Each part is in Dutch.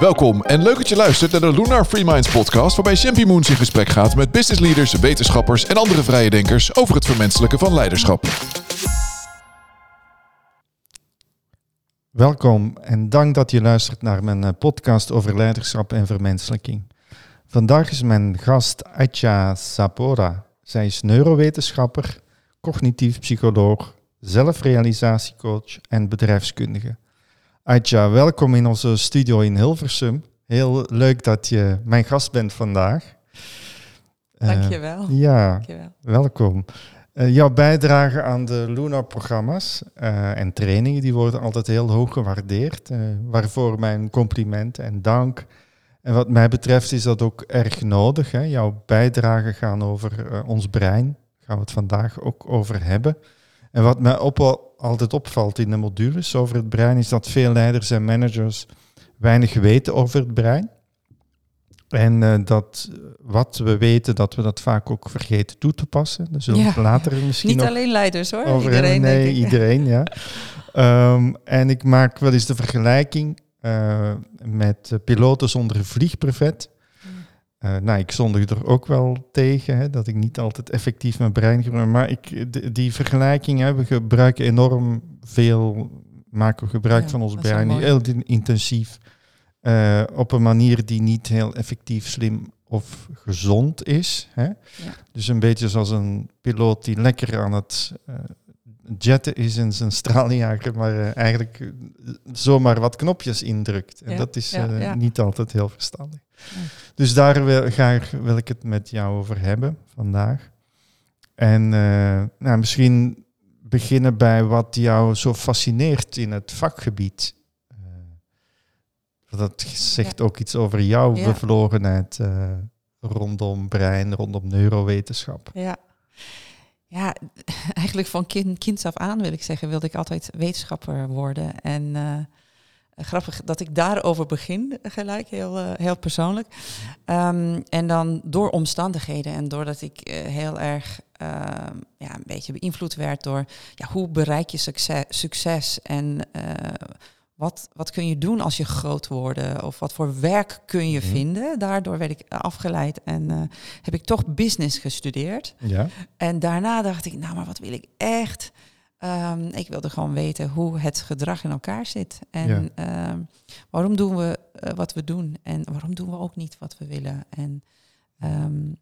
Welkom en leuk dat je luistert naar de Lunar Free Minds podcast, waarbij Champy Moons in gesprek gaat met business leaders, wetenschappers en andere vrije denkers over het vermenselijken van leiderschap. Welkom en dank dat je luistert naar mijn eh, podcast over leiderschap en vermenselijking. Vandaag is mijn gast Aitja Sapora. Zij is neurowetenschapper, cognitief psycholoog, zelfrealisatiecoach en bedrijfskundige. Aitja, welkom in onze studio in Hilversum. Heel leuk dat je mijn gast bent vandaag. Uh, Dankjewel. Ja, Dankjewel. welkom. Uh, jouw bijdrage aan de Luna-programma's uh, en trainingen die worden altijd heel hoog gewaardeerd. waarvoor mijn complimenten en dank. En wat mij betreft is dat ook erg nodig. Hè? Jouw bijdragen gaan over ons brein. Daar gaan we het vandaag ook over hebben. En wat mij op, altijd opvalt in de modules over het brein, is dat veel leiders en managers weinig weten over het brein. En uh, dat wat we weten, dat we dat vaak ook vergeten toe te passen. Dus zullen we later misschien Niet alleen leiders hoor, over iedereen. Nee, iedereen, ja. um, en ik maak wel eens de vergelijking uh, met piloten zonder vliegprevet. Uh, nou, ik zondig er ook wel tegen, hè, dat ik niet altijd effectief mijn brein gebruik. Maar ik, die vergelijking, hè, we gebruiken enorm veel, maken we gebruik van ons brein, heel intensief, uh, op een manier die niet heel effectief, slim of gezond is. Hè. Ja. Dus een beetje zoals een piloot die lekker aan het uh, jetten is in zijn straaljager, maar eigenlijk zomaar wat knopjes indrukt. En ja, dat is niet altijd heel verstandig. Dus daar wil, wil ik het met jou over hebben vandaag. En nou, misschien beginnen bij wat jou zo fascineert in het vakgebied. Dat zegt ook iets over jouw bevlogenheid rondom brein, rondom neurowetenschap. Ja. Ja, eigenlijk van kind, kinds af aan wil ik zeggen, wilde ik altijd wetenschapper worden. En grappig dat ik daarover begin, gelijk, heel, uh, heel persoonlijk. Um, en dan door omstandigheden en doordat ik uh, heel erg uh, ja, een beetje beïnvloed werd door ja, hoe bereik je succes, succes en wat, wat kun je doen als je groot wordt of wat voor werk kun je mm -hmm. vinden. Daardoor werd ik afgeleid en heb ik toch business gestudeerd. Ja. En daarna dacht ik, nou maar wat wil ik echt... Um, ik wilde gewoon weten hoe het gedrag in elkaar zit. En ja. um, waarom doen we uh, wat we doen? En waarom doen we ook niet wat we willen? En um,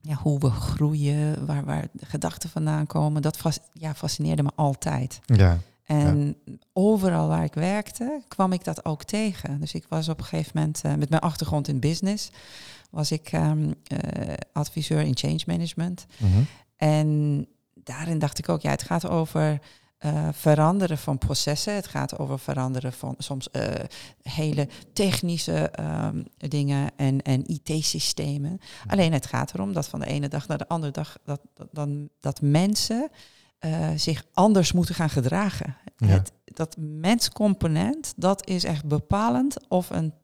ja, hoe we groeien, waar, waar de gedachten vandaan komen. Dat ja, fascineerde me altijd. Ja. En ja. overal waar ik werkte, kwam ik dat ook tegen. Dus ik was op een gegeven moment uh, met mijn achtergrond in business, was ik uh, adviseur in change management. -hmm. En daarin dacht ik ook, ja, het gaat over uh, veranderen van processen. Het gaat over veranderen van soms uh, hele technische um, dingen en, en IT-systemen. Alleen het gaat erom dat van de ene dag naar de andere dag dat, dat, dan, dat mensen uh, zich anders moeten gaan gedragen. Ja. Het, dat menscomponent, dat is echt bepalend of een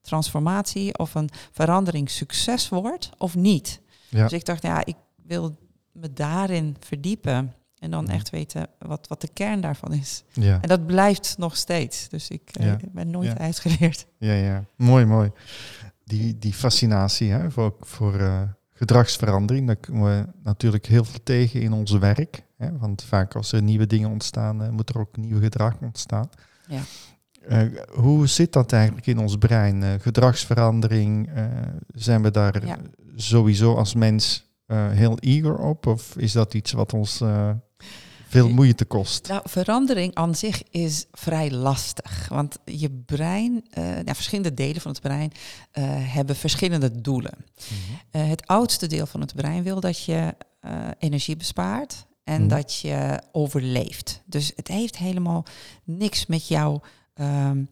transformatie of een verandering succes wordt of niet. Ja. Dus ik dacht, ja, ik wil me daarin verdiepen. En dan echt weten wat, wat de kern daarvan is. Ja. En dat blijft nog steeds. Dus ik, ik ben nooit uitgeleerd. Ja, ja. Mooi, mooi. Die, die fascinatie hè, voor, voor eh, gedragsverandering, daar komen we natuurlijk heel veel tegen in ons werk. Hè, want vaak als er nieuwe dingen ontstaan, eh, moet er ook nieuw gedrag ontstaan. Ja. Eh, hoe zit dat eigenlijk in ons brein? Eh, gedragsverandering, zijn we daar Ja. sowieso als mens heel eager op? Of is dat iets wat ons veel moeite kost? Nou, verandering aan zich is vrij lastig. Want je brein, nou, verschillende delen van het brein eh, hebben verschillende doelen. Eh, het oudste deel van het brein wil dat je energie bespaart en Mhm. dat je overleeft. Dus het heeft helemaal niks met, jou, ehm,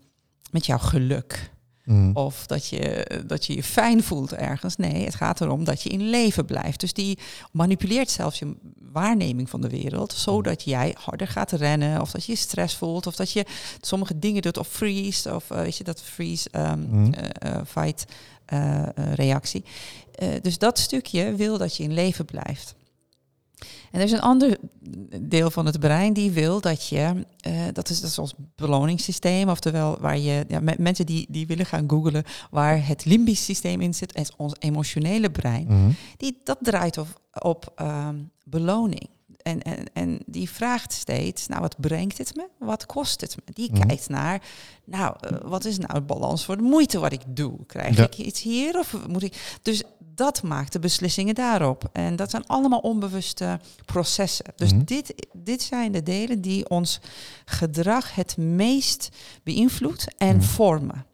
met jouw geluk. Mm. Of dat je, dat je je fijn voelt ergens. Nee, het gaat erom dat je in leven blijft. Dus die manipuleert zelfs je waarneming van de wereld. Zodat jij harder gaat rennen. Of dat je stress voelt. Of dat je sommige dingen doet. Of freeze. Of uh, weet je dat freeze um, Mhm. uh, uh, fight reactie. Dus dat stukje wil dat je in leven blijft. En er is een ander deel van het brein die wil dat je, eh, dat, is, dat is ons beloningssysteem, oftewel waar je, ja, me- mensen die, die willen gaan googlen waar het limbisch systeem in zit, is ons emotionele brein, Mhm. die, dat draait op, op ehm, beloning. En, en, en die vraagt steeds, nou wat brengt het me? Wat kost het me? Die Mhm. kijkt naar, nou eh, wat is nou de balans voor de moeite wat ik doe? Krijg Ja. ik iets hier of moet ik... Dus dat maakt de beslissingen daarop. En dat zijn allemaal onbewuste processen. Dus Mhm. dit, dit zijn de delen die ons gedrag het meest beïnvloeden en Mhm. vormen.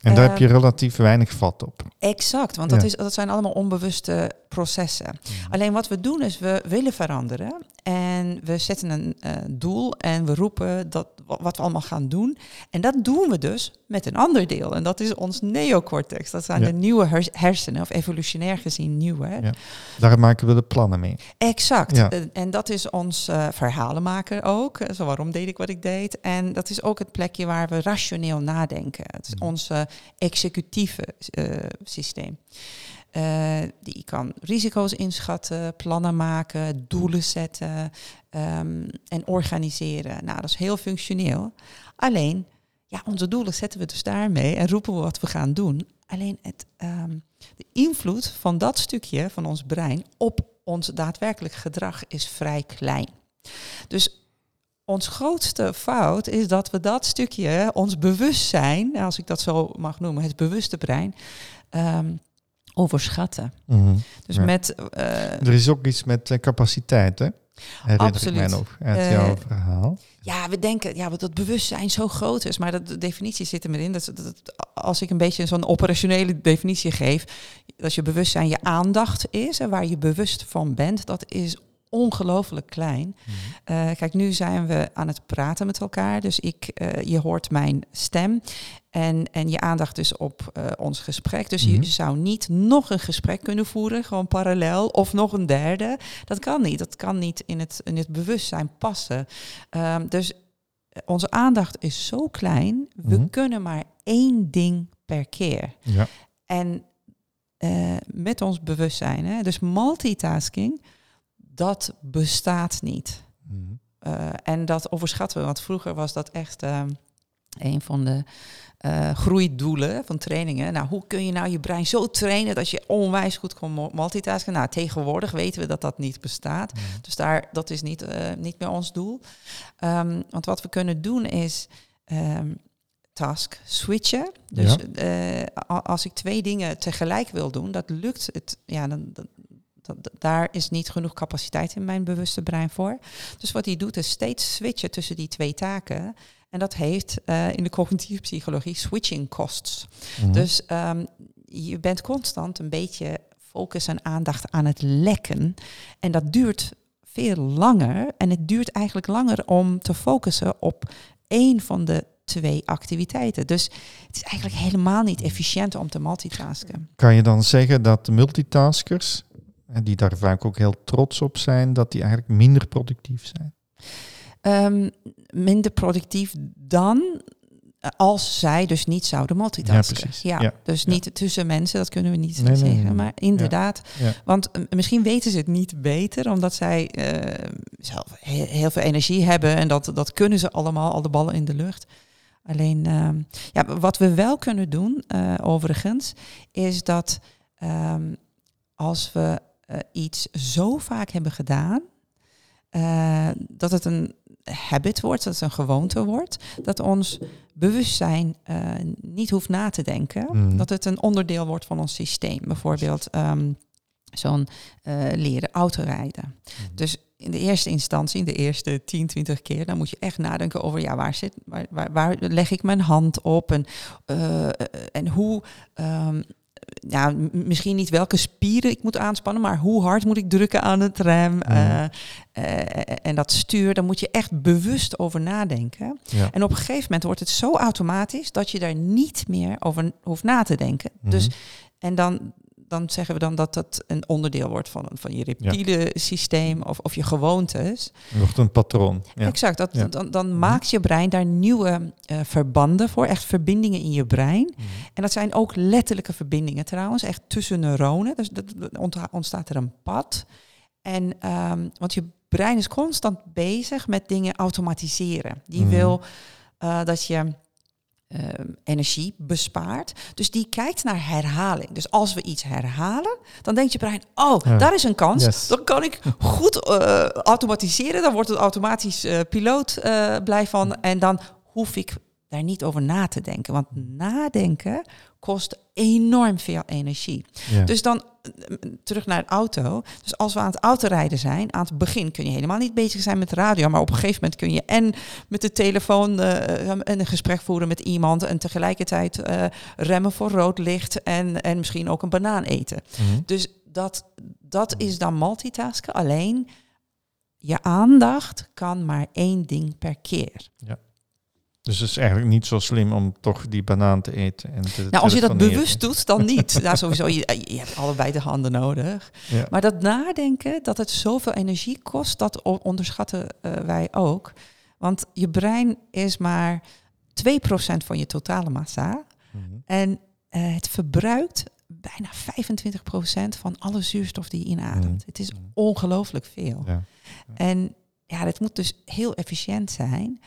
En daar heb je relatief weinig vat op. Exact, want dat, Ja. is, dat zijn allemaal onbewuste processen. Alleen wat we doen is, we willen veranderen en we zetten een eh, doel en we roepen dat, wat we allemaal gaan doen. En dat doen we dus met een ander deel en dat is ons neocortex. Dat zijn Ja. de nieuwe hers- hersenen, of evolutionair gezien nieuwe. hè. Ja. Daar maken we de plannen mee. Exact. Ja. En- En dat is ons eh, verhalenmaker ook. Eh, Zo waarom deed ik wat ik deed. En dat is ook het plekje waar we rationeel nadenken. Het is Mhm. ons executieve eh, systeem. Eh, die kan risico's inschatten, plannen maken, doelen zetten ehm, en organiseren. Nou, dat is heel functioneel. Alleen, ja, onze doelen zetten we dus daarmee en roepen we wat we gaan doen. Alleen het, ehm, de invloed van dat stukje van ons brein op ons daadwerkelijk gedrag is vrij klein. Dus ons grootste fout is dat we dat stukje, ons bewustzijn, als ik dat zo mag noemen, het bewuste brein, ehm, overschatten. Mhm. Dus Ja. met eh, Er is ook iets met eh, capaciteit, hè? Herinner ik Absoluut. mij nog uit Eh, jouw verhaal. Ja, we denken ja, dat bewustzijn zo groot is, maar dat, de definitie zit er maar in. Dat, dat, dat- als ik een beetje zo'n operationele definitie geef, dat je bewustzijn je aandacht is en waar je bewust van bent, dat is ongelooflijk klein. Eh, kijk, nu zijn we aan het praten met elkaar, dus ik, eh, je hoort mijn stem en, en je aandacht is op eh, ons gesprek. Dus Mhm. je zou niet nog een gesprek kunnen voeren, gewoon parallel, of nog een derde. Dat kan niet. Dat kan niet in het, in het bewustzijn passen. Ehm, dus onze aandacht is zo klein, we Mhm. kunnen maar één ding per keer. Ja. En met ons bewustzijn, hè, dus multitasking, dat bestaat niet. Mhm. Eh, en dat overschatten we, want vroeger was dat echt ehm, een van de eh, groeidoelen van trainingen. Nou, hoe kun je nou je brein zo trainen dat je onwijs goed kan mu- multitasken? Nou, tegenwoordig weten we dat dat niet bestaat. Dus daar, dat is niet, eh, niet meer ons doel. Ehm, want wat we kunnen doen is ehm, task switchen. Dus als ik twee dingen tegelijk wil doen, dat lukt het. Ja, dan, dan, dat- daar is niet genoeg capaciteit in mijn bewuste brein voor. Dus wat hij doet is steeds switchen tussen die twee taken. En dat heeft eh, in de cognitieve psychologie switching costs. Mhm. Dus ehm, je bent constant een beetje focus en aandacht aan het lekken. En dat duurt veel langer. En het duurt eigenlijk langer om te focussen op één van de twee activiteiten. Dus het is eigenlijk helemaal niet efficiënt om te multitasken. Kan je dan zeggen dat de multitaskers, en die daar vaak ook heel trots op zijn, dat die eigenlijk minder productief zijn? Ehm, minder productief dan eh, als zij dus niet zouden multitasken. Ja. Ja, Ja, dus ja. niet tussen mensen, dat kunnen we niet Nee, zeggen. nee, nee. Maar inderdaad, want eh, misschien weten ze het niet beter, omdat zij eh, zelf he- heel veel energie hebben en dat, dat kunnen ze allemaal, al de ballen in de lucht. Alleen, ehm, ja, wat we wel kunnen doen, eh, overigens, is dat ehm, als we eh, iets zo vaak hebben gedaan, eh, dat het een habit wordt, dat het een gewoonte wordt, dat ons bewustzijn eh, niet hoeft na te denken, Mhm. dat het een onderdeel wordt van ons systeem. Bijvoorbeeld ehm, zo'n leren autorijden. Dus in de eerste instantie, in de eerste 10, 20 keer, dan moet je echt nadenken over, ja, waar zit, waar, waar, waar leg ik mijn hand op en, en hoe, ehm, ja, misschien niet welke spieren ik moet aanspannen, maar hoe hard moet ik drukken aan het rem eh, eh, en dat stuur, daar moet je echt bewust over nadenken. Ja. En op een gegeven moment wordt het zo automatisch dat je daar niet meer over hoeft na te denken. Dus, Mhm. en dan, dan zeggen we dan dat dat een onderdeel wordt van, van je reptiele systeem of, of je gewoontes. Het wordt een patroon. Ja. Exact, dat, Ja. dan, dan maakt je brein daar nieuwe eh, verbanden voor, echt verbindingen in je brein. Mhm. En dat zijn ook letterlijke verbindingen trouwens, echt tussen neuronen. Dus dat, dat ont- ontstaat er een pad. En, ehm, want je brein is constant bezig met dingen automatiseren. Die Mhm. wil eh, dat je ehm, energie bespaart. Dus die kijkt naar herhaling. Dus als we iets herhalen, dan denkt je brein, oh, Ja. daar is een kans. Yes. Dan kan ik goed eh, automatiseren. Dan wordt het automatisch eh, piloot eh, blij van. En dan hoef ik daar niet over na te denken. Want nadenken kost enorm veel energie. Ja. Dus dan eh, terug naar de auto. Dus als we aan het autorijden zijn, aan het begin kun je helemaal niet bezig zijn met de radio, maar op een gegeven moment kun je en met de telefoon eh, een gesprek voeren met iemand en tegelijkertijd remmen voor rood licht en, en misschien ook een banaan eten. Mhm. Dus dat, dat is dan multitasken. Alleen je aandacht kan maar één ding per keer. Dus het is eigenlijk niet zo slim om toch die banaan te eten. En te Nou, als je dat bewust doet, dan niet. Nou, sowieso, je, je hebt allebei de handen nodig. Ja. Maar dat nadenken, dat het zoveel energie kost, dat onderschatten eh, wij ook. Want je brein is maar 2% van je totale massa. Mhm. En eh, het verbruikt bijna 25% van alle zuurstof die je inademt. Mhm. Het is Mhm. ongelooflijk veel. Ja. En ja, het moet dus heel efficiënt zijn.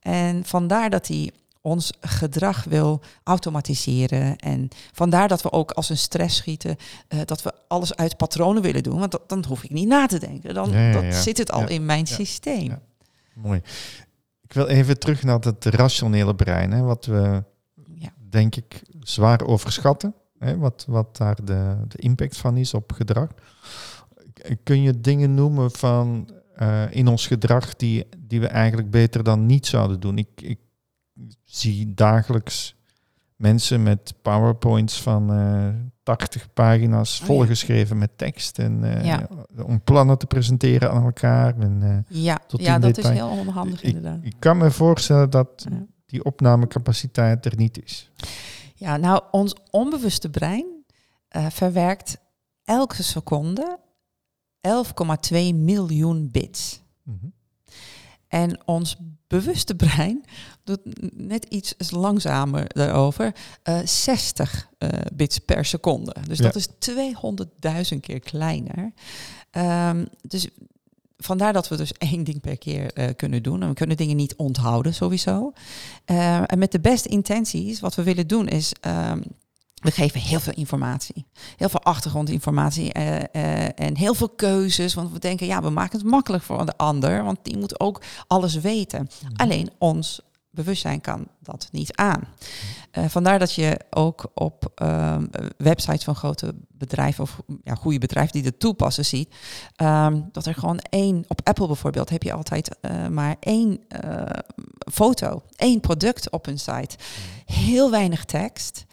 En vandaar dat hij ons gedrag wil automatiseren. En vandaar dat we ook als een stress schieten, eh, dat we alles uit patronen willen doen. Want dat, dan hoef ik niet na te denken. Dan Ja, ja, dat ja. zit het al in mijn systeem. Mooi. Ik wil even terug naar het rationele brein, hè, wat we Ja. denk ik zwaar overschatten. Hè, wat, wat daar de, de impact van is op gedrag. Kun je dingen noemen van eh, in ons gedrag die, die we eigenlijk beter dan niet zouden doen? Ik, ik zie dagelijks mensen met powerpoints van eh 80 pagina's Oh ja. volgeschreven met tekst. En, eh, Ja. Om plannen te presenteren aan elkaar. En, Ja, Tot ja dat detail. is heel onhandig ik, inderdaad. ik kan me voorstellen dat die opnamecapaciteit er niet is. Ja, nou, ons onbewuste brein verwerkt elke seconde 11,2 miljoen bits. En ons bewuste brein doet net iets langzamer daarover. eh 60 eh, bits per seconde. Dus Ja. dat is 200.000 keer kleiner. Ehm, dus vandaar dat we dus één ding per keer eh, kunnen doen. En we kunnen dingen niet onthouden sowieso. Eh, en met de beste intenties, wat we willen doen is... ehm, we geven heel veel informatie. Heel veel achtergrondinformatie eh, eh, en heel veel keuzes. Want we denken, ja, we maken het makkelijk voor de ander. Want die moet ook alles weten. Alleen ons bewustzijn kan dat niet aan. Eh, vandaar dat je ook op ehm, websites van grote bedrijven of ja, goede bedrijven die het toepassen ziet, ehm, dat er gewoon één, op Apple bijvoorbeeld heb je altijd maar één foto, één product op een site. Heel weinig tekst.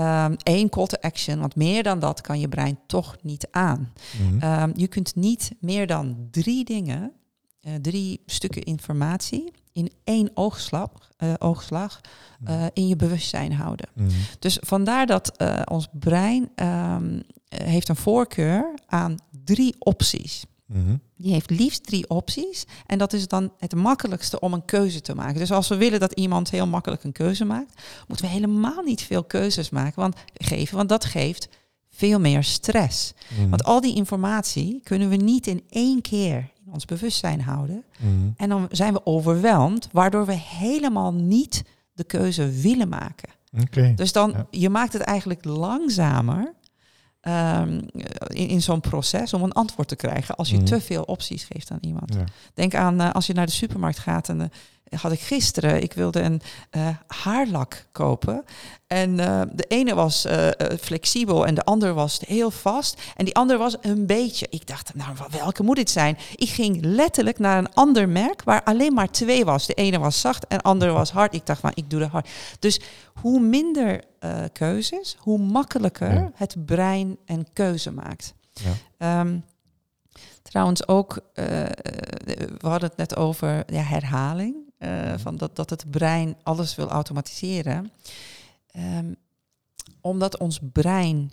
Ehm één call to action, want meer dan dat kan je brein toch niet aan. Mhm. Ehm, je kunt niet meer dan drie dingen, eh, drie stukken informatie in één oogslag, eh, oogslag eh, in je bewustzijn houden. Mhm. Dus vandaar dat ons brein ehm, eh, heeft een voorkeur aan drie opties. Mhm. Die heeft liefst drie opties. En dat is dan het makkelijkste om een keuze te maken. Dus als we willen dat iemand heel makkelijk een keuze maakt, moeten we helemaal niet veel keuzes maken, want, geven, want dat geeft veel meer stress. Mhm. Want al die informatie kunnen we niet in één keer in ons bewustzijn houden. Mhm. En dan zijn we overweldigd, waardoor we helemaal niet de keuze willen maken. Dus dan, Ja. je maakt het eigenlijk langzamer ehm, in, in zo'n proces om een antwoord te krijgen als je Mhm. te veel opties geeft aan iemand. Ja. Denk aan eh, als je naar de supermarkt gaat en eh, had ik gisteren, ik wilde een eh, haarlak kopen. En eh, de ene was eh, flexibel en de andere was heel vast. En die andere was een beetje. Ik dacht, nou, welke moet dit zijn? Ik ging letterlijk naar een ander merk waar alleen maar twee was. De ene was zacht en de andere was hard. Ik dacht, van, ik doe de hard. Dus hoe minder keuzes, hoe makkelijker Ja. het brein een keuze maakt. Ja. Ehm, trouwens ook, we hadden het net over ja, herhaling. Eh, van dat, dat het brein alles wil automatiseren. Ehm, omdat ons brein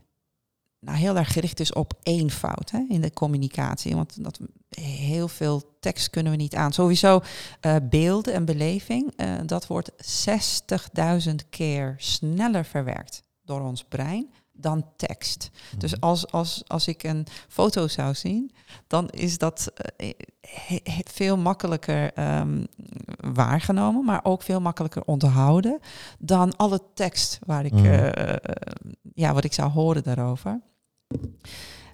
nou, heel erg gericht is op één hè, in de communicatie. Want dat, heel veel tekst kunnen we niet aan. Sowieso eh, beelden en beleving, eh, dat wordt 60.000 keer sneller verwerkt door ons brein dan tekst. Mhm. Dus als, als, als ik een foto zou zien, dan is dat eh, he- he- veel makkelijker ehm, waargenomen, maar ook veel makkelijker onthouden dan alle tekst waar ik, Mhm. eh, eh, ja, wat ik zou horen daarover.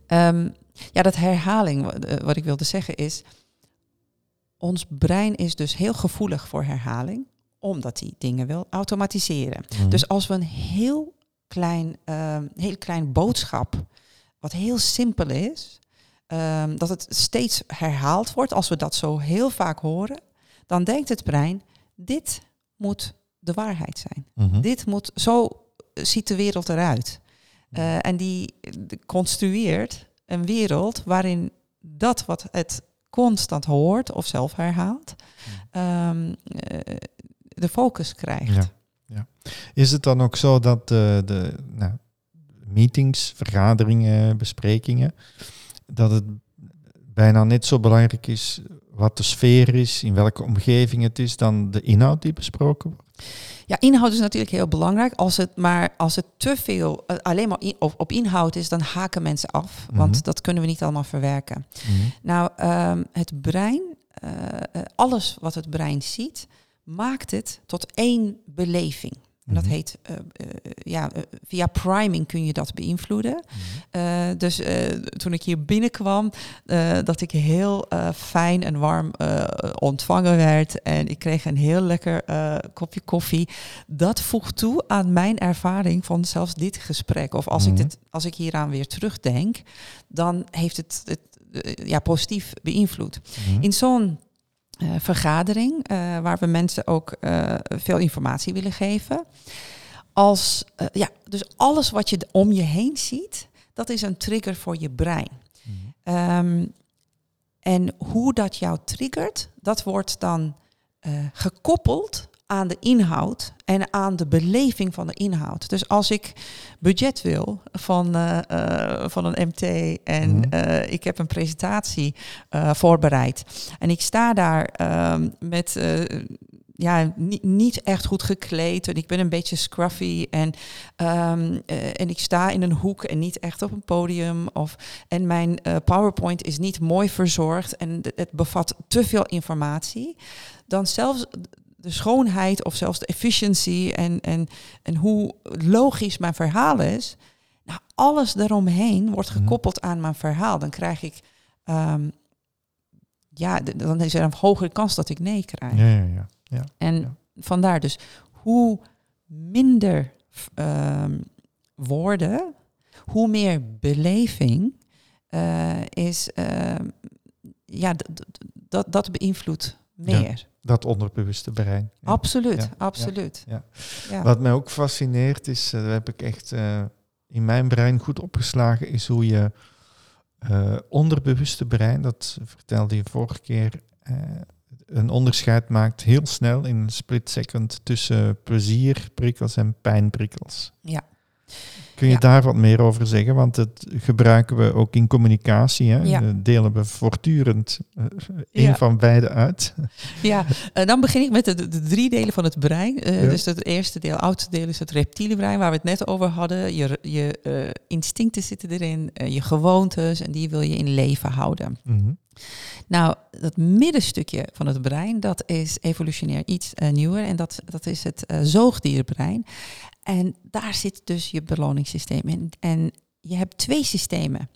Ehm, ja, dat herhaling, wa- eh, wat ik wilde zeggen is, ons brein is dus heel gevoelig voor herhaling, omdat hij dingen wil automatiseren. Mhm. Dus als we een heel klein, ehm, heel klein boodschap, wat heel simpel is, ehm, dat het steeds herhaald wordt, als we dat zo heel vaak horen, dan denkt het brein, dit moet de waarheid zijn. Mhm. Dit moet, zo ziet de wereld eruit. Eh, en die eh, construeert een wereld waarin dat wat het constant hoort of zelf herhaalt, ehm, eh, de focus krijgt. Ja. Is het dan ook zo dat de, de nou, meetings, vergaderingen, besprekingen, dat het bijna net zo belangrijk is wat de sfeer is, in welke omgeving het is, dan de inhoud die besproken wordt? Ja, inhoud is natuurlijk heel belangrijk. Als het maar als het te veel eh, alleen maar in- op, op inhoud is, dan haken mensen af. Want Mhm. dat kunnen we niet allemaal verwerken. Nou, ehm, het brein, eh, eh, alles wat het brein ziet, maakt het tot één beleving. En dat Mhm. heet, eh, eh, ja, eh, via priming kun je dat beïnvloeden. Eh, dus toen ik hier binnenkwam, dat ik heel fijn en warm ontvangen werd. En ik kreeg een heel lekker kopje koffie. Dat voegt toe aan mijn ervaring van zelfs dit gesprek. Of als, Mhm. ik, dit, als ik hieraan weer terugdenk, dan heeft het, het ja, positief beïnvloed. Mhm. In zo'n vergadering, eh, waar we mensen ook eh, veel informatie willen geven. Als, eh, ja, dus alles wat je om je heen ziet, dat is een trigger voor je brein. Mhm. Ehm, en hoe dat jou triggert, dat wordt dan eh, gekoppeld aan de inhoud en aan de beleving van de inhoud. Dus als ik budget wil van, eh, eh, van een MT en Mhm. eh, ik heb een presentatie voorbereid en ik sta daar ehm, met ja, niet, niet echt goed gekleed en ik ben een beetje scruffy en, ehm, eh, en ik sta in een hoek en niet echt op een podium of en mijn PowerPoint is niet mooi verzorgd en het bevat te veel informatie, dan zelfs de schoonheid of zelfs de efficiency en, en, en hoe logisch mijn verhaal is, nou, alles daaromheen wordt Mhm. gekoppeld aan mijn verhaal. Dan krijg ik, ehm, ja, dan is er een hogere kans dat ik nee krijg. Ja, ja, ja. ja. En Ja. vandaar dus hoe minder ehm, woorden, hoe meer beleving eh, is, ehm, ja, dat, dat beïnvloedt meer. Dat onderbewuste brein. Ja. Absoluut, Ja, absoluut. ja. Wat mij ook fascineert is, eh, dat heb ik echt eh, in mijn brein goed opgeslagen, is hoe je eh, onderbewuste brein, dat vertelde je vorige keer, een onderscheid maakt heel snel in een split second tussen plezierprikkels en pijnprikkels. Ja. Kun je Ja. daar wat meer over zeggen? Want dat gebruiken we ook in communicatie. Hè? Ja. Dat delen we voortdurend eh, een Ja. van beide uit. Ja, eh, dan begin ik met de, de drie delen van het brein. Eh. Dus het eerste deel, oudste deel, is het reptiele brein, waar we het net over hadden. Je, je eh, instincten zitten erin, eh, je gewoontes, en die wil je in leven houden. Mhm. Nou, dat middenstukje van het brein, dat is evolutionair iets eh, nieuwer. En dat, dat is het eh, zoogdierenbrein. En daar zit dus je beloningssysteem in. En je hebt twee systemen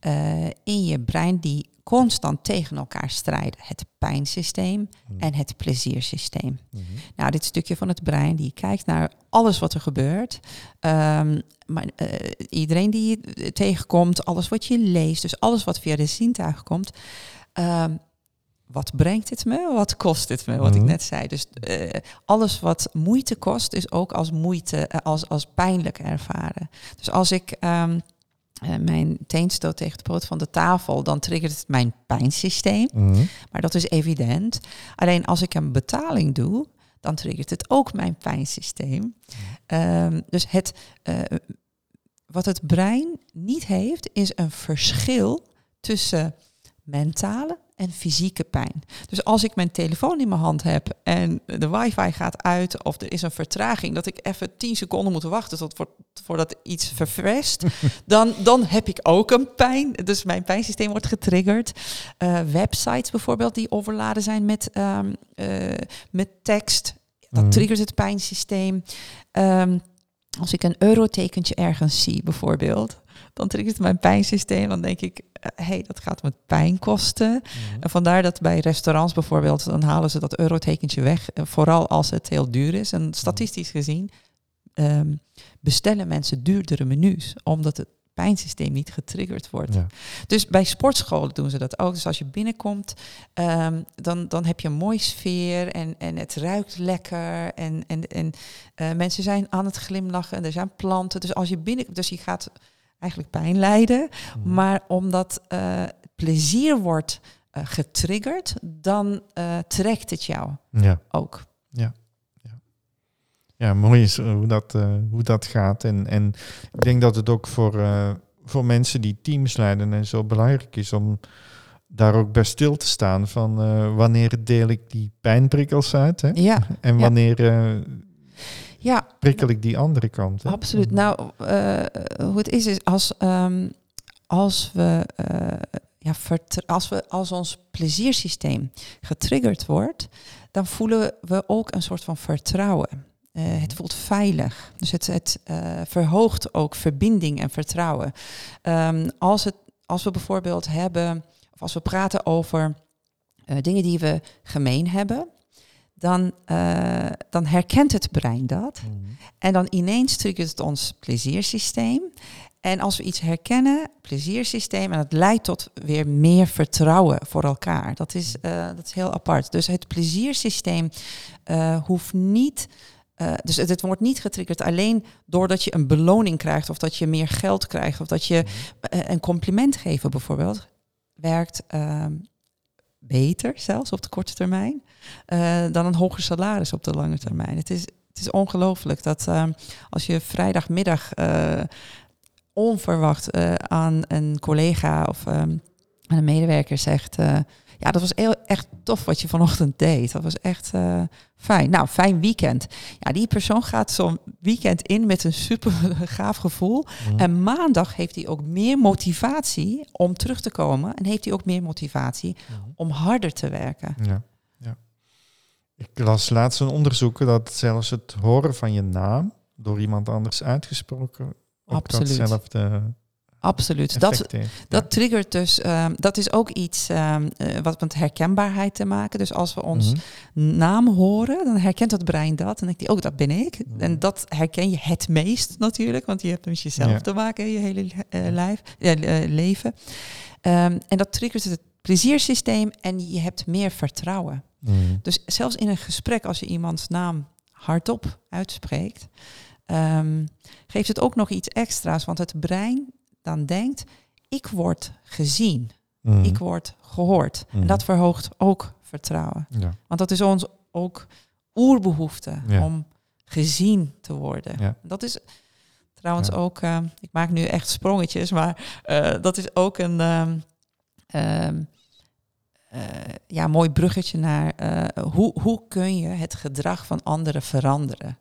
eh, in je brein die constant tegen elkaar strijden. Het pijnsysteem en het pleziersysteem. Mhm. Nou, dit stukje van het brein die kijkt naar alles wat er gebeurt. Ehm, maar eh, iedereen die je tegenkomt, alles wat je leest, dus alles wat via de zintuig komt. ehm, wat brengt het me? Wat kost het me? Wat ik Mhm. net zei. Dus eh, alles wat moeite kost, is ook als moeite, als, als pijnlijk ervaren. Dus als ik ehm, eh, mijn teen stoot tegen de poot van de tafel, dan triggert het mijn pijnsysteem. Mhm. Maar dat is evident. Alleen als ik een betaling doe, dan triggert het ook mijn pijnsysteem. Ehm, dus het, eh, wat het brein niet heeft, is een verschil tussen mentale en fysieke pijn. Dus als ik mijn telefoon in mijn hand heb en de wifi gaat uit of er is een vertraging dat ik even 10 seconden moet wachten tot, voor- voordat iets verfrest, dan, dan heb ik ook een pijn. Dus mijn pijnsysteem wordt getriggerd. Uh, websites bijvoorbeeld die overladen zijn met, um, uh, met tekst. Dat Mhm. triggert het pijnsysteem. Ehm, als ik een eurotekentje ergens zie bijvoorbeeld, dan triggert het mijn pijnsysteem. Dan denk ik, hé, hey, dat gaat me pijn kosten. En vandaar dat bij restaurants bijvoorbeeld, dan halen ze dat eurotekentje weg. eh, Vooral als het heel duur is. En statistisch gezien ehm, bestellen mensen duurdere menus, omdat het pijnsysteem niet getriggerd wordt. Ja. Dus bij sportscholen doen ze dat ook. Dus als je binnenkomt, ehm, dan, dan heb je een mooie sfeer en, en het ruikt lekker. En, en, en eh, mensen zijn aan het glimlachen en er zijn planten. Dus als je binnenkomt, dus je gaat eigenlijk pijn lijden. Mhm. Maar omdat eh, plezier wordt eh, getriggerd, dan eh, trekt het jou Ja. ook. Ja, mooi is hoe dat, hoe dat gaat. En, en ik denk dat het ook voor, voor mensen die teams leiden en zo belangrijk is om daar ook bij stil te staan van wanneer deel ik die pijnprikkels uit hè? Ja, en ja. wanneer ja prikkel ik die andere kant. Hè? absoluut. Nou, eh, hoe het is, is als, ehm, als we. eh, ja, als, we, als ons pleziersysteem getriggerd wordt, dan voelen we ook een soort van vertrouwen. Eh, het voelt veilig. Dus het, het verhoogt ook verbinding en vertrouwen. Ehm, als, het, als we bijvoorbeeld hebben, of als we praten over dingen die we gemeen hebben, dan, eh, dan herkent het brein dat. Mhm. En dan ineens triggert het ons pleziersysteem. En als we iets herkennen, pleziersysteem, en het leidt tot weer meer vertrouwen voor elkaar. Dat is, eh, dat is heel apart. Dus het pleziersysteem eh, hoeft niet. dus het, het wordt niet getriggerd alleen doordat je een beloning krijgt, of dat je meer geld krijgt, of dat je eh, een compliment geven bijvoorbeeld, werkt ehm, beter zelfs op de korte termijn eh, dan een hoger salaris op de lange termijn. Het is, het is ongelooflijk dat ehm, als je vrijdagmiddag eh, onverwacht eh, aan een collega of ehm, aan een medewerker zegt. Ja, dat was heel, echt tof wat je vanochtend deed. Dat was echt eh, fijn. Nou, fijn weekend. Ja, die persoon gaat zo'n weekend in met een super gaaf gevoel. Mhm. En maandag heeft hij ook meer motivatie om terug te komen. En heeft hij ook meer motivatie Mhm. om harder te werken. Ja, ja. Ik las laatst een onderzoek dat zelfs het horen van je naam door iemand anders uitgesproken ook Absoluut. datzelfde Absoluut. Dat, heeft. Dat triggert dus, ehm, dat is ook iets ehm, eh, wat met herkenbaarheid te maken. Dus als we ons Mhm. naam horen, dan herkent het brein dat. En dan denkt hij, oh, dat ben ik. Mhm. En dat herken je het meest natuurlijk, want je hebt met jezelf Ja. te maken, je hele eh, lijf, eh, leven. Ehm, en dat triggert het pleziersysteem en je hebt meer vertrouwen. Mhm. Dus zelfs in een gesprek, als je iemands naam hardop uitspreekt, geeft het ook nog iets extra's. Want het brein dan denkt, ik word gezien, Mhm. ik word gehoord. Mhm. En dat verhoogt ook vertrouwen. Ja. Want dat is ons ook oerbehoefte Ja. om gezien te worden. Ja. Dat is trouwens ook, eh, ik maak nu echt sprongetjes, maar eh, dat is ook een ehm, ehm, eh, ja, mooi bruggetje naar hoe, hoe kun je het gedrag van anderen veranderen.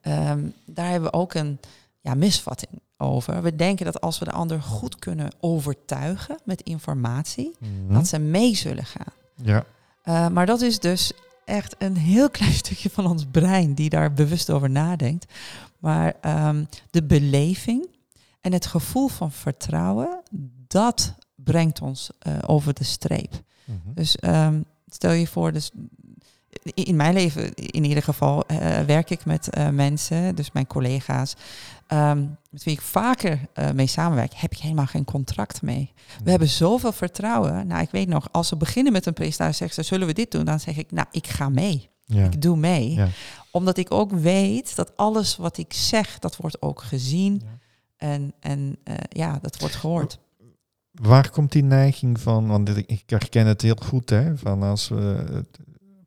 Ehm, daar hebben we ook een ja, misvatting over. We denken dat als we de ander goed kunnen overtuigen met informatie, Mhm. dat ze mee zullen gaan. ja. Uh, maar dat is dus echt een heel klein stukje van ons brein die daar bewust over nadenkt. Maar um, de beleving en het gevoel van vertrouwen, dat brengt ons uh, over de streep. Mhm. Dus um, stel je voor, dus in mijn leven in ieder geval uh, werk ik met uh, mensen, dus mijn collega's, um, met wie ik vaker uh, mee samenwerk, heb ik helemaal geen contract mee. We hebben zoveel vertrouwen. Nou, ik weet nog, als ze beginnen met een presentatie, zeggen ze, zullen we dit doen? Dan zeg ik, nou, ik ga mee. Ja. Ik doe mee. Ja. Omdat ik ook weet dat alles wat ik zeg, dat wordt ook gezien. Ja. En, en ja, dat wordt gehoord. Waar komt die neiging van? Want ik herken het heel goed, hè? Van als we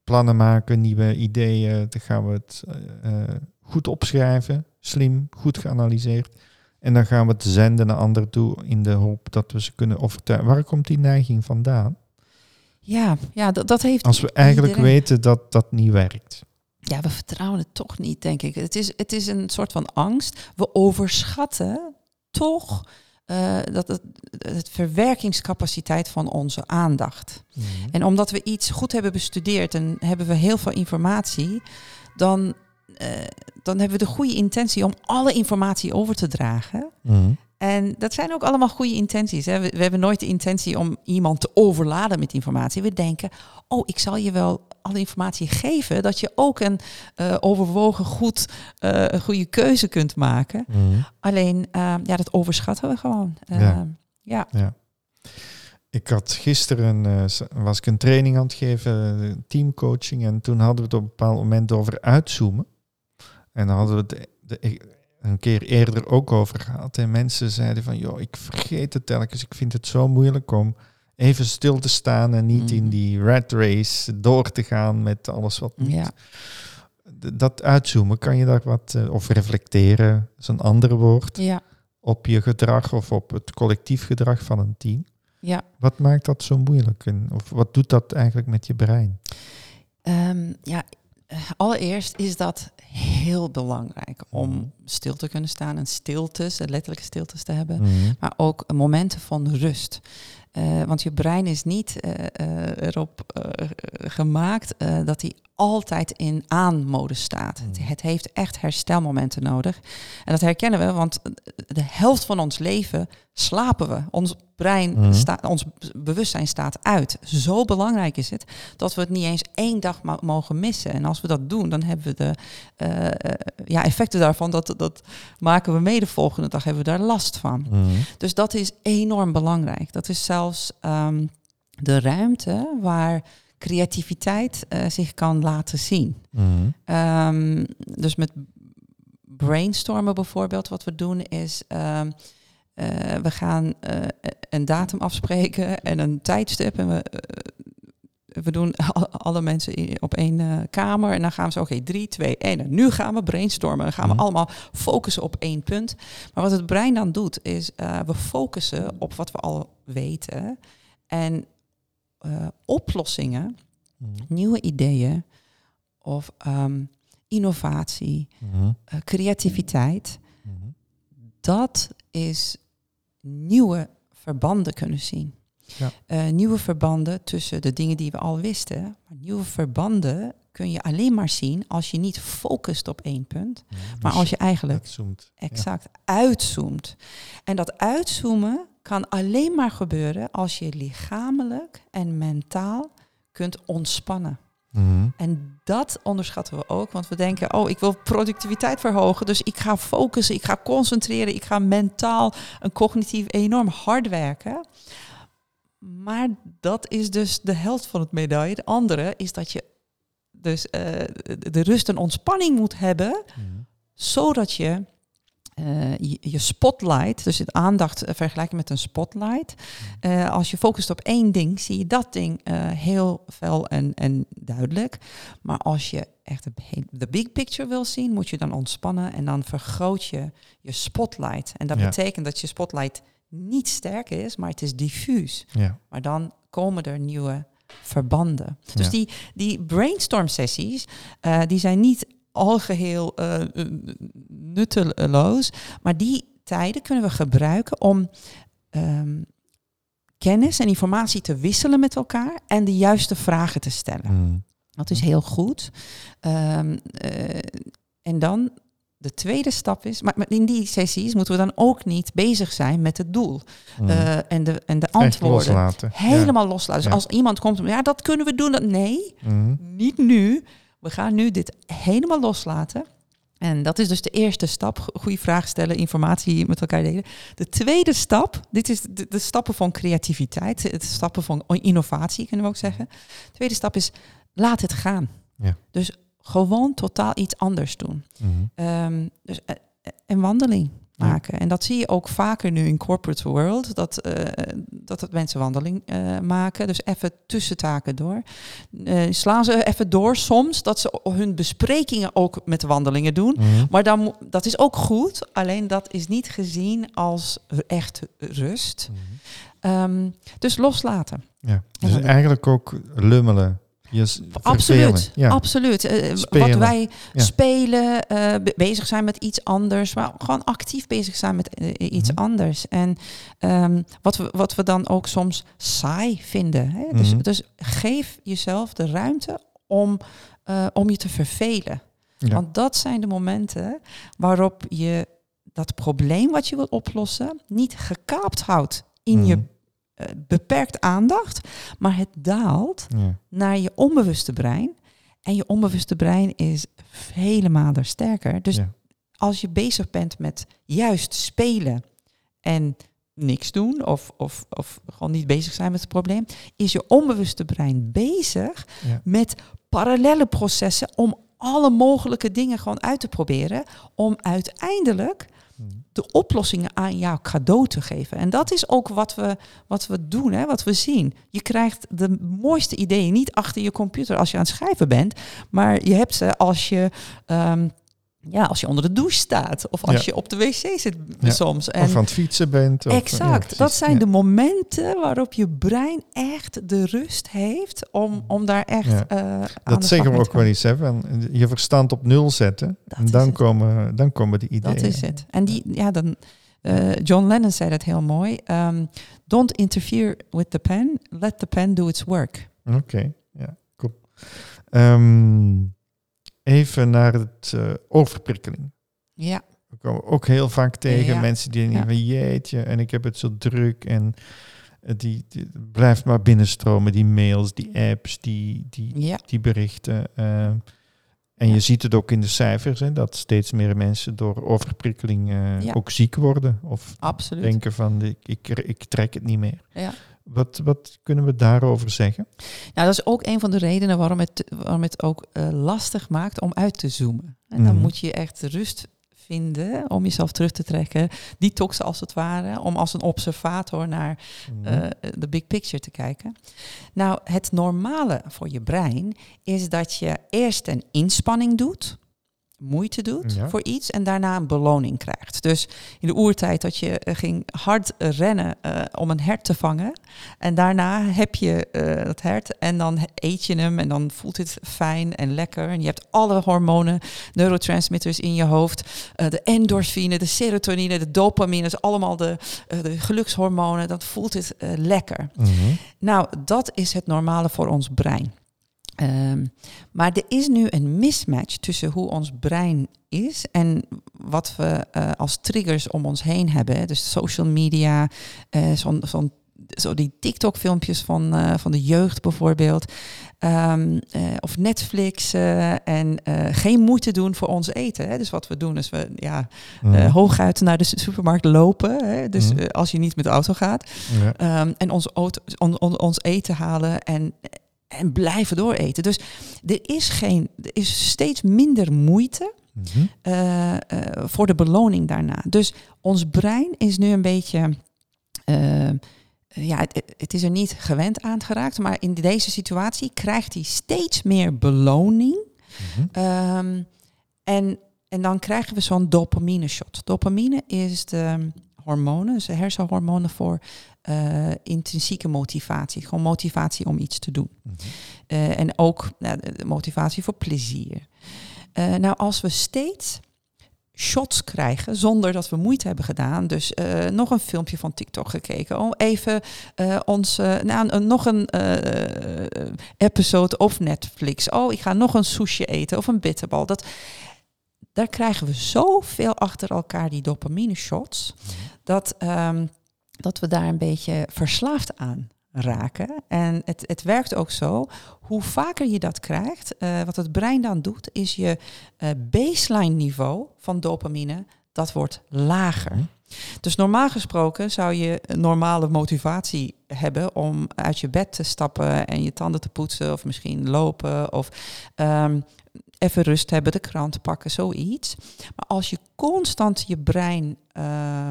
plannen maken, nieuwe ideeën, dan gaan we het uh, goed opschrijven, slim, goed geanalyseerd. En dan gaan we het zenden naar anderen toe in de hoop dat we ze kunnen overtuigen. Waar komt die neiging vandaan? Ja, ja dat, dat heeft. Als we eigenlijk iedereen. weten dat dat niet werkt. ja, we vertrouwen het toch niet, denk ik. Het is, het is een soort van angst. We overschatten toch uh, dat het, het verwerkingscapaciteit van onze aandacht. Mhm. En omdat we iets goed hebben bestudeerd en hebben we heel veel informatie, dan, uh, dan hebben we de goede intentie om alle informatie over te dragen. Mhm. En dat zijn ook allemaal goede intenties. Hè? We, we, hebben nooit de intentie om iemand te overladen met informatie. We denken, oh, ik zal je wel alle informatie geven, dat je ook een uh, overwogen goed, uh, een goede keuze kunt maken. Mhm. Alleen, uh, ja, dat overschatten we gewoon. Ja. ja. Ja. Ik had gisteren was ik een training aan het geven, teamcoaching, en toen hadden we het op een bepaald moment over uitzoomen. En dan hadden we het de, een keer eerder ook over gehad. En mensen zeiden van, joh, ik vergeet het telkens. Ik vind het zo moeilijk om even stil te staan en niet Mhm. in die rat race door te gaan met alles wat. Ja. Dat uitzoomen, kan je daar wat, uh, of reflecteren, is een ander woord, Ja. op je gedrag of op het collectief gedrag van een team. ja. Wat maakt dat zo moeilijk? En, of wat doet dat eigenlijk met je brein? Um, ja, allereerst is dat heel belangrijk om stil te kunnen staan en stiltes, letterlijke stiltes te hebben, Mhm. maar ook momenten van rust. Uh, want je brein is niet uh, uh, erop gemaakt dat hij altijd in aan-modus staat. Mm. Het, het, heeft echt herstelmomenten nodig. En dat herkennen we, want de helft van ons leven slapen we. Ons brein, mm. staat, ons bewustzijn staat uit. Zo belangrijk is het dat we het niet eens één dag mogen missen. En als we dat doen, dan hebben we de ja, effecten daarvan. Dat, dat maken we mee de volgende dag, hebben we daar last van. Mm. Dus dat is enorm belangrijk. Dat is zelfs um, de ruimte waar creativiteit uh, zich kan laten zien. Mm. Um, dus met brainstormen bijvoorbeeld, wat we doen is. Um, uh, we gaan uh, een datum afspreken en een tijdstip. En we, we doen alle mensen op één kamer. En dan gaan we zo, oké, okay, drie, twee, één. En nu gaan we brainstormen. Dan gaan we Mhm. allemaal focussen op één punt. Maar wat het brein dan doet, is we focussen op wat we al weten. En oplossingen, Mhm. nieuwe ideeën of um, innovatie, Mhm. creativiteit. Dat is nieuwe verbanden kunnen zien. Ja. Uh, nieuwe verbanden tussen de dingen die we al wisten. Maar nieuwe verbanden kun je alleen maar zien als je niet focust op één punt, Ja, maar dus als je eigenlijk uitzoomt. exact uitzoomt. En dat uitzoomen kan alleen maar gebeuren als je lichamelijk en mentaal kunt ontspannen. Mhm. En dat onderschatten we ook, want we denken, oh, ik wil productiviteit verhogen, dus ik ga focussen, ik ga concentreren, ik ga mentaal en cognitief enorm hard werken. Maar dat is dus de helft van het medaille. De andere is dat je dus uh, de rust en ontspanning moet hebben, Mhm. zodat je uh, je, je, spotlight, dus het aandacht uh, vergelijken met een spotlight. Uh, als je focust op één ding, zie je dat ding heel fel en, en duidelijk. Maar als je echt de big picture wil zien, moet je dan ontspannen en dan vergroot je je spotlight. En dat Ja. betekent dat je spotlight niet sterk is, maar het is diffuus. Ja. Maar dan komen er nieuwe verbanden. Dus Ja. die, die brainstorm sessies, die zijn niet algeheel uh, nutteloos, maar die tijden kunnen we gebruiken om um, kennis en informatie te wisselen met elkaar en de juiste vragen te stellen. Mhm. Dat is heel goed. Um, uh, en dan de tweede stap is, maar, in die sessies moeten we dan ook niet bezig zijn met het doel Mhm. uh, en, de, en de Echt antwoorden. loslaten. Helemaal loslaten. Dus Ja. als iemand komt, ja, dat kunnen we doen. Dat, nee. Mhm. niet nu. We gaan nu dit helemaal loslaten. En dat is dus de eerste stap. Go- Goede vraag stellen, informatie met elkaar delen. De tweede stap, dit is de, de stappen van creativiteit, de stappen van innovatie kunnen we ook zeggen. De tweede stap is laat het gaan. Ja. Dus gewoon totaal iets anders doen. Ehm, dus eh, eh, een wandeling Ja. maken. En dat zie je ook vaker nu in corporate world, dat, eh, dat het mensen wandeling eh, maken. Dus even tussentaken door. Eh, slaan ze even door soms, dat ze hun besprekingen ook met wandelingen doen. Mhm. Maar dan, dat is ook goed, alleen dat is niet gezien als echt rust. Mhm. Ehm, dus loslaten. Ja. Dus eigenlijk ook lummelen. Absoluut. Ja. absoluut. Eh, wat Spelen, wij ja. spelen, eh, be- bezig zijn met iets anders, maar gewoon actief bezig zijn met eh, iets Mhm. anders. En ehm, wat, we, wat we dan ook soms saai vinden. Hè? Dus, Mhm. dus geef jezelf de ruimte om, eh, om je te vervelen. Ja. Want dat zijn de momenten waarop je dat probleem wat je wil oplossen niet gekaapt houdt in je Mhm. eh, beperkt aandacht, maar het daalt Ja. naar je onbewuste brein. En je onbewuste brein is vele malen sterker. Dus Ja. als je bezig bent met juist spelen en niks doen of, of, of gewoon niet bezig zijn met het probleem, is je onbewuste brein bezig Ja. met parallele processen om alle mogelijke dingen gewoon uit te proberen, om uiteindelijk. De oplossingen aan jou cadeau te geven. En dat is ook wat we, wat we doen, hè, wat we zien. Je krijgt de mooiste ideeën niet achter je computer als je aan het schrijven bent, maar je hebt ze als je, ehm, ja, als je onder de douche staat of als Ja. je op de wc zit Ja. soms. En Of aan het fietsen bent. Of, ja, exact, dat zijn de momenten waarop je brein echt de rust heeft om, om daar echt eh, aan de Dat zeggen we ook wel eens, hè, van je verstand op nul zetten. Dat en dan het. komen, dan komen die ideeën. Dat is het. En die, ja, dan, eh, John Lennon zei dat heel mooi. Ehm, Don't interfere with the pen, let the pen do its work. Oké, ja, cool. Ehm, even naar het eh, overprikkeling. Ja, We komen ook heel vaak tegen Ja. mensen die denken Ja. van jeetje, en ik heb het zo druk en eh, die, die blijft maar binnenstromen, die mails, die apps, die, die, ja, die berichten. ehm. en Ja. je ziet het ook in de cijfers, hè, dat steeds meer mensen door overprikkeling eh, Ja. ook ziek worden. Of absoluut. denken van ik, ik, ik trek het niet meer. Wat, wat kunnen we daarover zeggen? Nou, dat is ook een van de redenen waarom het, waarom het ook eh, lastig maakt om uit te zoomen. En dan Mhm. moet je echt rust vinden om jezelf terug te trekken. Detoxen als het ware, om als een observator naar eh, de big picture te kijken. Nou, het normale voor je brein is dat je eerst een inspanning doet, moeite doet Ja. voor iets en daarna een beloning krijgt. Dus in de oertijd dat je eh, ging hard eh, rennen eh, om een hert te vangen en daarna heb je eh, dat hert en dan eet je hem en dan voelt het fijn en lekker en je hebt alle hormonen, neurotransmitters in je hoofd, de endorfine, de serotonine, de dopamine, is allemaal de, de gelukshormonen, dat voelt het lekker. Mhm. Nou, dat is het normale voor ons brein. Ehm, maar er is nu een mismatch tussen hoe ons brein is en wat we eh, als triggers om ons heen hebben. Dus social media, eh, zo'n, zo'n, zo die TikTok-filmpjes van, eh, van de jeugd bijvoorbeeld. Ehm, eh, of Netflix en geen moeite doen voor ons eten. Hè. Dus wat we doen is we ja, eh, hooguit naar de supermarkt lopen. Hè. Dus Mhm. als je niet met de auto gaat. Ja. Ehm, en ons, auto, on- on- ons eten halen en, en blijven dooreten. Dus er is, geen, er is steeds minder moeite Mhm. eh, eh, voor de beloning daarna. Dus ons brein is nu een beetje. eh, ja, het, het is er niet gewend aan geraakt, maar in deze situatie krijgt hij steeds meer beloning. Mhm. Ehm, en, en dan krijgen we zo'n dopamine shot. Dopamine is de hormonen, dus hersenhormonen voor eh, intrinsieke motivatie. Gewoon motivatie om iets te doen. Mhm. Eh, en ook nou, motivatie voor plezier. Eh, nou, als we steeds shots krijgen zonder dat we moeite hebben gedaan. Dus nog een filmpje van TikTok gekeken. Oh, even eh ons, nou, een- nog een episode op Netflix. Oh, ik ga nog een sushi eten of een bitterbal. Dat, daar krijgen we zoveel achter elkaar die dopamine shots. Dat, ehm, dat we daar een beetje verslaafd aan raken. En het, het werkt ook zo. Hoe vaker je dat krijgt, eh, wat het brein dan doet, is je eh, baseline niveau van dopamine, dat wordt lager. Dus normaal gesproken zou je normale motivatie hebben om uit je bed te stappen en je tanden te poetsen of misschien lopen of ehm, even rust hebben, de krant pakken, zoiets. Maar als je constant je brein eh,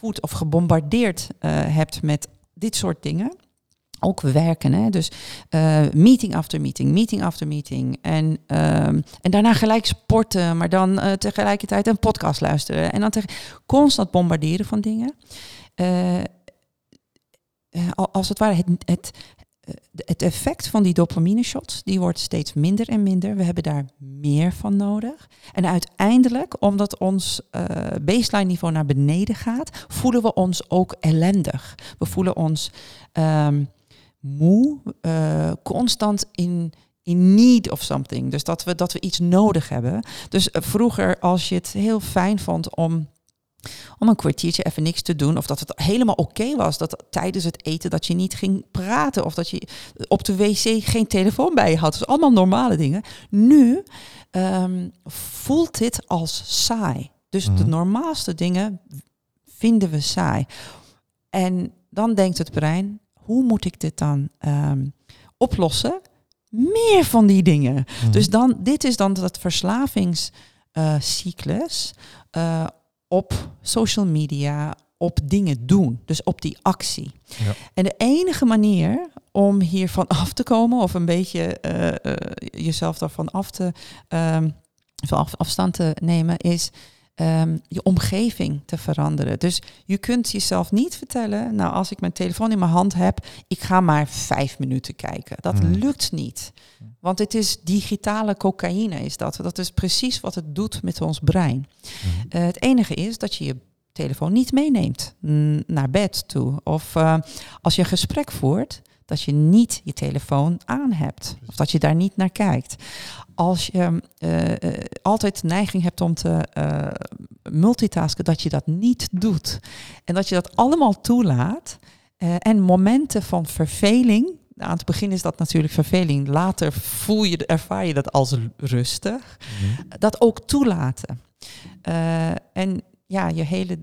voedt of gebombardeerd eh, hebt met dit soort dingen, ook werken, hè? dus eh, meeting after meeting, meeting after meeting. En, ehm, en daarna gelijk sporten, maar dan eh, tegelijkertijd een podcast luisteren. En dan constant bombarderen van dingen. Al- als het ware, het, het, het effect van die dopamine shots, die wordt steeds minder en minder. We hebben daar meer van nodig. En uiteindelijk, omdat ons eh, baseline niveau naar beneden gaat, voelen we ons ook ellendig. We voelen ons ehm, moe, eh, constant in, in need of something. Dus dat we, dat we iets nodig hebben. Dus eh, vroeger, als je het heel fijn vond om om een kwartiertje even niks te doen. Of dat het helemaal oké was dat tijdens het eten dat je niet ging praten. Of dat je op de wc geen telefoon bij je had. Dus allemaal normale dingen. Nu ehm, voelt dit als saai. Dus de Mhm. normaalste dingen vinden we saai. En dan denkt het brein, hoe moet ik dit dan ehm, oplossen? Meer van die dingen. Mhm. Dus dan, dit is dan dat verslavingscyclus eh, op social media, op dingen doen. Dus op die actie. Ja. En de enige manier om hiervan af te komen, of een beetje eh, eh, jezelf daarvan af te, ehm, van af, afstand te nemen, is ehm, je omgeving te veranderen. Dus je kunt jezelf niet vertellen, nou als ik mijn telefoon in mijn hand heb, ik ga maar vijf minuten kijken. Dat Hmm. lukt niet. Want het is digitale cocaïne, is dat. Dat is precies wat het doet met ons brein. Mhm. Eh, het enige is dat je je telefoon niet meeneemt naar bed toe. Of eh, als je een gesprek voert, dat je niet je telefoon aan hebt. Of dat je daar niet naar kijkt. Als je eh, eh, altijd de neiging hebt om te eh, multitasken, dat je dat niet doet. En dat je dat allemaal toelaat. En momenten van verveling. Aan het begin is dat natuurlijk verveling. Later voel je, ervaar je dat als rustig Mhm. dat ook toelaten. En ja, je hele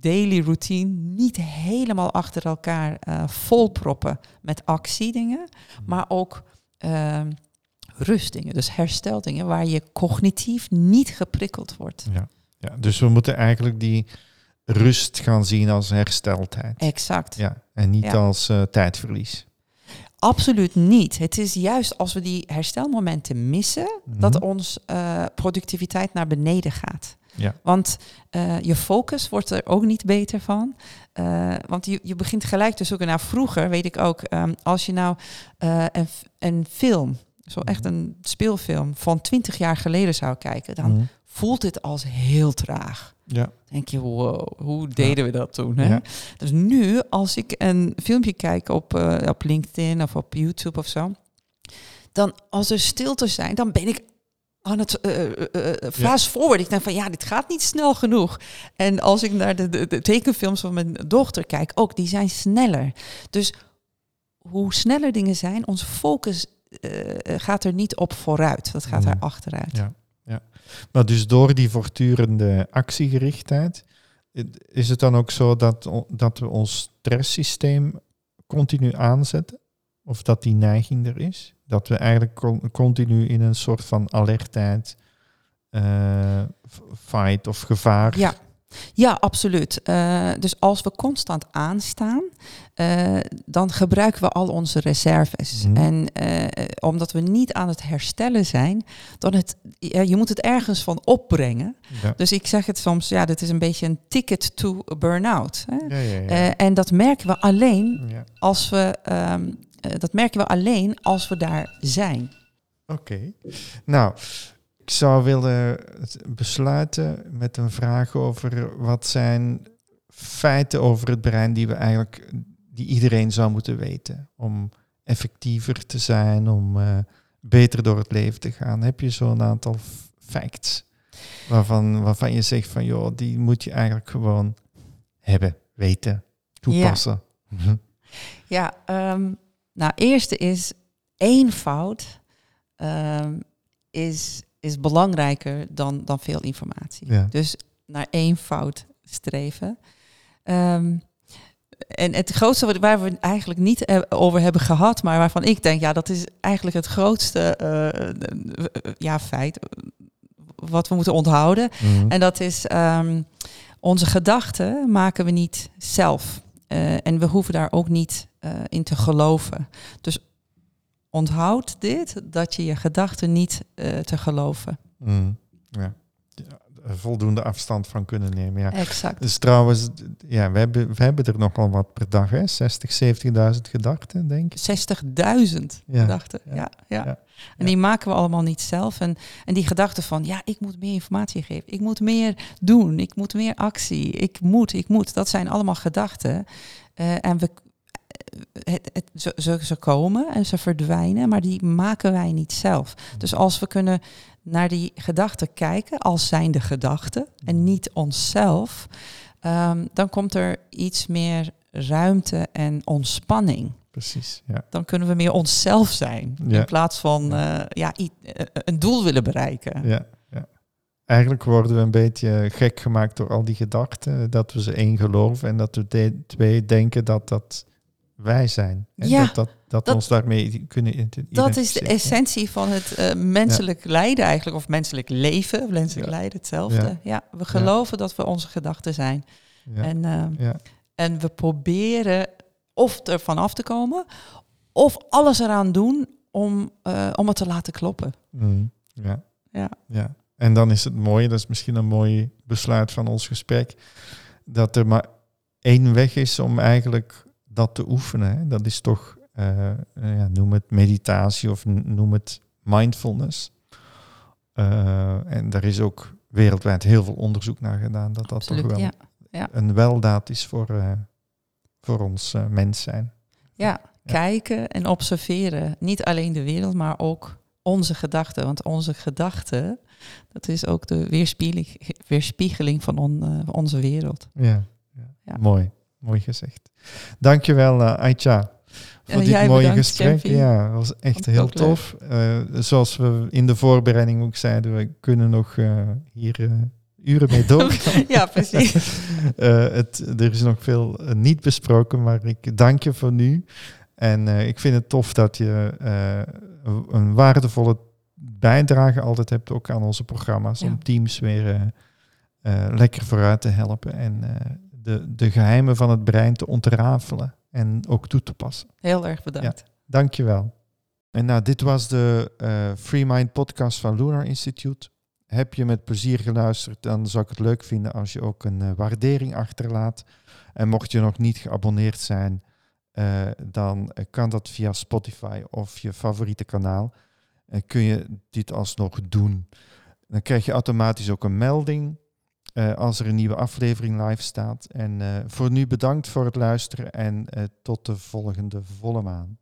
daily routine niet helemaal achter elkaar eh, volproppen met actiedingen, maar ook ehm, rustdingen, dus hersteldingen waar je cognitief niet geprikkeld wordt. Ja. ja, dus we moeten eigenlijk die rust gaan zien als hersteltijd. Exact. Ja, en niet Ja. als eh, tijdverlies. Absoluut niet. Het is juist als we die herstelmomenten missen, Mhm. dat ons eh, productiviteit naar beneden gaat. Ja. Want eh, je focus wordt er ook niet beter van. Eh, want je, je begint gelijk te zoeken naar vroeger, weet ik ook, ehm, als je nou eh, een, een film, zo echt Mhm. een speelfilm van 20 jaar geleden zou kijken, dan Mhm. voelt het als heel traag. Ja. denk je, wow, hoe deden we dat toen? Hè? Ja. Dus nu, als ik een filmpje kijk op, op LinkedIn of op YouTube of zo, dan als er stilte zijn, dan ben ik aan het eh, eh, fast forward. Ik denk van ja, dit gaat niet snel genoeg. En als ik naar de, de, de tekenfilms van mijn dochter kijk, ook die zijn sneller. Dus hoe sneller dingen zijn, onze focus gaat er niet op vooruit. Dat gaat Mm. er achteruit. Ja, ja. Maar dus door die voortdurende actiegerichtheid, is het dan ook zo dat, dat we ons stresssysteem continu aanzetten? Of dat die neiging er is? Dat we eigenlijk con- continu in een soort van alertheid, eh, fight of gevaar. Ja. Ja, absoluut. Eh, dus als we constant aanstaan, eh, dan gebruiken we al onze reserves. Mhm. En omdat we niet aan het herstellen zijn, dan het, ja, je moet het ergens van opbrengen. Ja. Dus ik zeg het soms, ja, dit is een beetje een ticket to burn-out. Ja, en dat merken we alleen als we, ehm, eh, dat merken we alleen als we daar zijn. Oké. Nou, ik zou willen besluiten met een vraag over wat zijn feiten over het brein die we eigenlijk, die iedereen zou moeten weten om effectiever te zijn, om eh, beter door het leven te gaan. Heb je zo'n aantal facts waarvan, waarvan je zegt van, joh, die moet je eigenlijk gewoon hebben, weten, toepassen. Mhm. Ja, ehm, nou, eerste is eenvoud ehm, is, is belangrijker dan, dan veel informatie. Ja. Dus naar eenvoud streven. Ehm, en het grootste waar we het eigenlijk niet eh, over hebben gehad, maar waarvan ik denk, ja, dat is eigenlijk het grootste eh, eh, ja, feit wat we moeten onthouden. Mhm. En dat is ehm, onze gedachten maken we niet zelf. En we hoeven daar ook niet eh, in te geloven. Dus onthoud dit, dat je je gedachten niet eh, te geloven. Mm, ja. Ja, voldoende afstand van kunnen nemen. Ja. Exact. Dus trouwens, ja, we hebben, we hebben er nogal wat per dag, hè? 60, 70.000 gedachten, denk ik. 60.000 Ja. gedachten. Ja. Ja. En die maken we allemaal niet zelf. En, en die gedachte van, ja, ik moet meer informatie geven. Ik moet meer doen. Ik moet meer actie. Ik moet, ik moet. Dat zijn allemaal gedachten. Eh, en we, het, het, ze, ze, ze komen en ze verdwijnen, maar die maken wij niet zelf. Dus als we kunnen naar die gedachten kijken als zijnde gedachten en niet onszelf, ehm, dan komt er iets meer ruimte en ontspanning. Precies, ja. Dan kunnen we meer onszelf zijn. Ja. In plaats van eh, ja, i- eh, een doel willen bereiken. ja, ja. Eigenlijk worden we een beetje gek gemaakt door al die gedachten, dat we ze één geloven en dat we de- twee denken dat dat wij zijn. En Ja, dat, dat, dat, dat- ons daarmee kunnen Dat is de essentie van het eh, menselijk lijden eigenlijk, of menselijk leven. Menselijk Ja. lijden, hetzelfde. Ja. We geloven dat we onze gedachten zijn. En, eh, en we proberen of er vanaf te komen, of alles eraan doen om, eh, om het te laten kloppen. Mm, ja. Ja. ja. En dan is het mooie, dat is misschien een mooi besluit van ons gesprek, dat er maar één weg is om eigenlijk dat te oefenen. Hè. Dat is toch, eh, eh, ja, noem het meditatie of noem het mindfulness. Eh, en daar is ook wereldwijd heel veel onderzoek naar gedaan dat dat toch wel ja. een weldaad is voor, voor ons mens zijn. Ja, kijken en observeren. Niet alleen de wereld, maar ook onze gedachten. Want onze gedachten, dat is ook de weerspiegeling, weerspiegeling van on- van onze wereld. Ja. mooi. Mooi gezegd. Dankjewel, uh, Aitja, voor dit mooie bedankt, gesprek. Ja, dat was echt heel tof. Eh, zoals we in de voorbereiding ook zeiden, we kunnen nog eh, hier uren mee doorgaan. ja, precies. Het, er is nog veel niet besproken, maar ik dank je voor nu. En ik vind het tof dat je een waardevolle bijdrage altijd hebt, ook aan onze programma's, Ja. om teams weer lekker vooruit te helpen en de, de geheimen van het brein te ontrafelen en ook toe te passen. Heel erg bedankt. Dankjewel. En nou, dit was de eh, Free Mind podcast van Lunar Institute. Heb je met plezier geluisterd, dan zou ik het leuk vinden als je ook een eh, waardering achterlaat. En mocht je nog niet geabonneerd zijn, eh, dan kan dat via Spotify of je favoriete kanaal. En kun je dit alsnog doen. Dan krijg je automatisch ook een melding eh, als er een nieuwe aflevering live staat. En eh, voor nu bedankt voor het luisteren en eh, tot de volgende volle maan.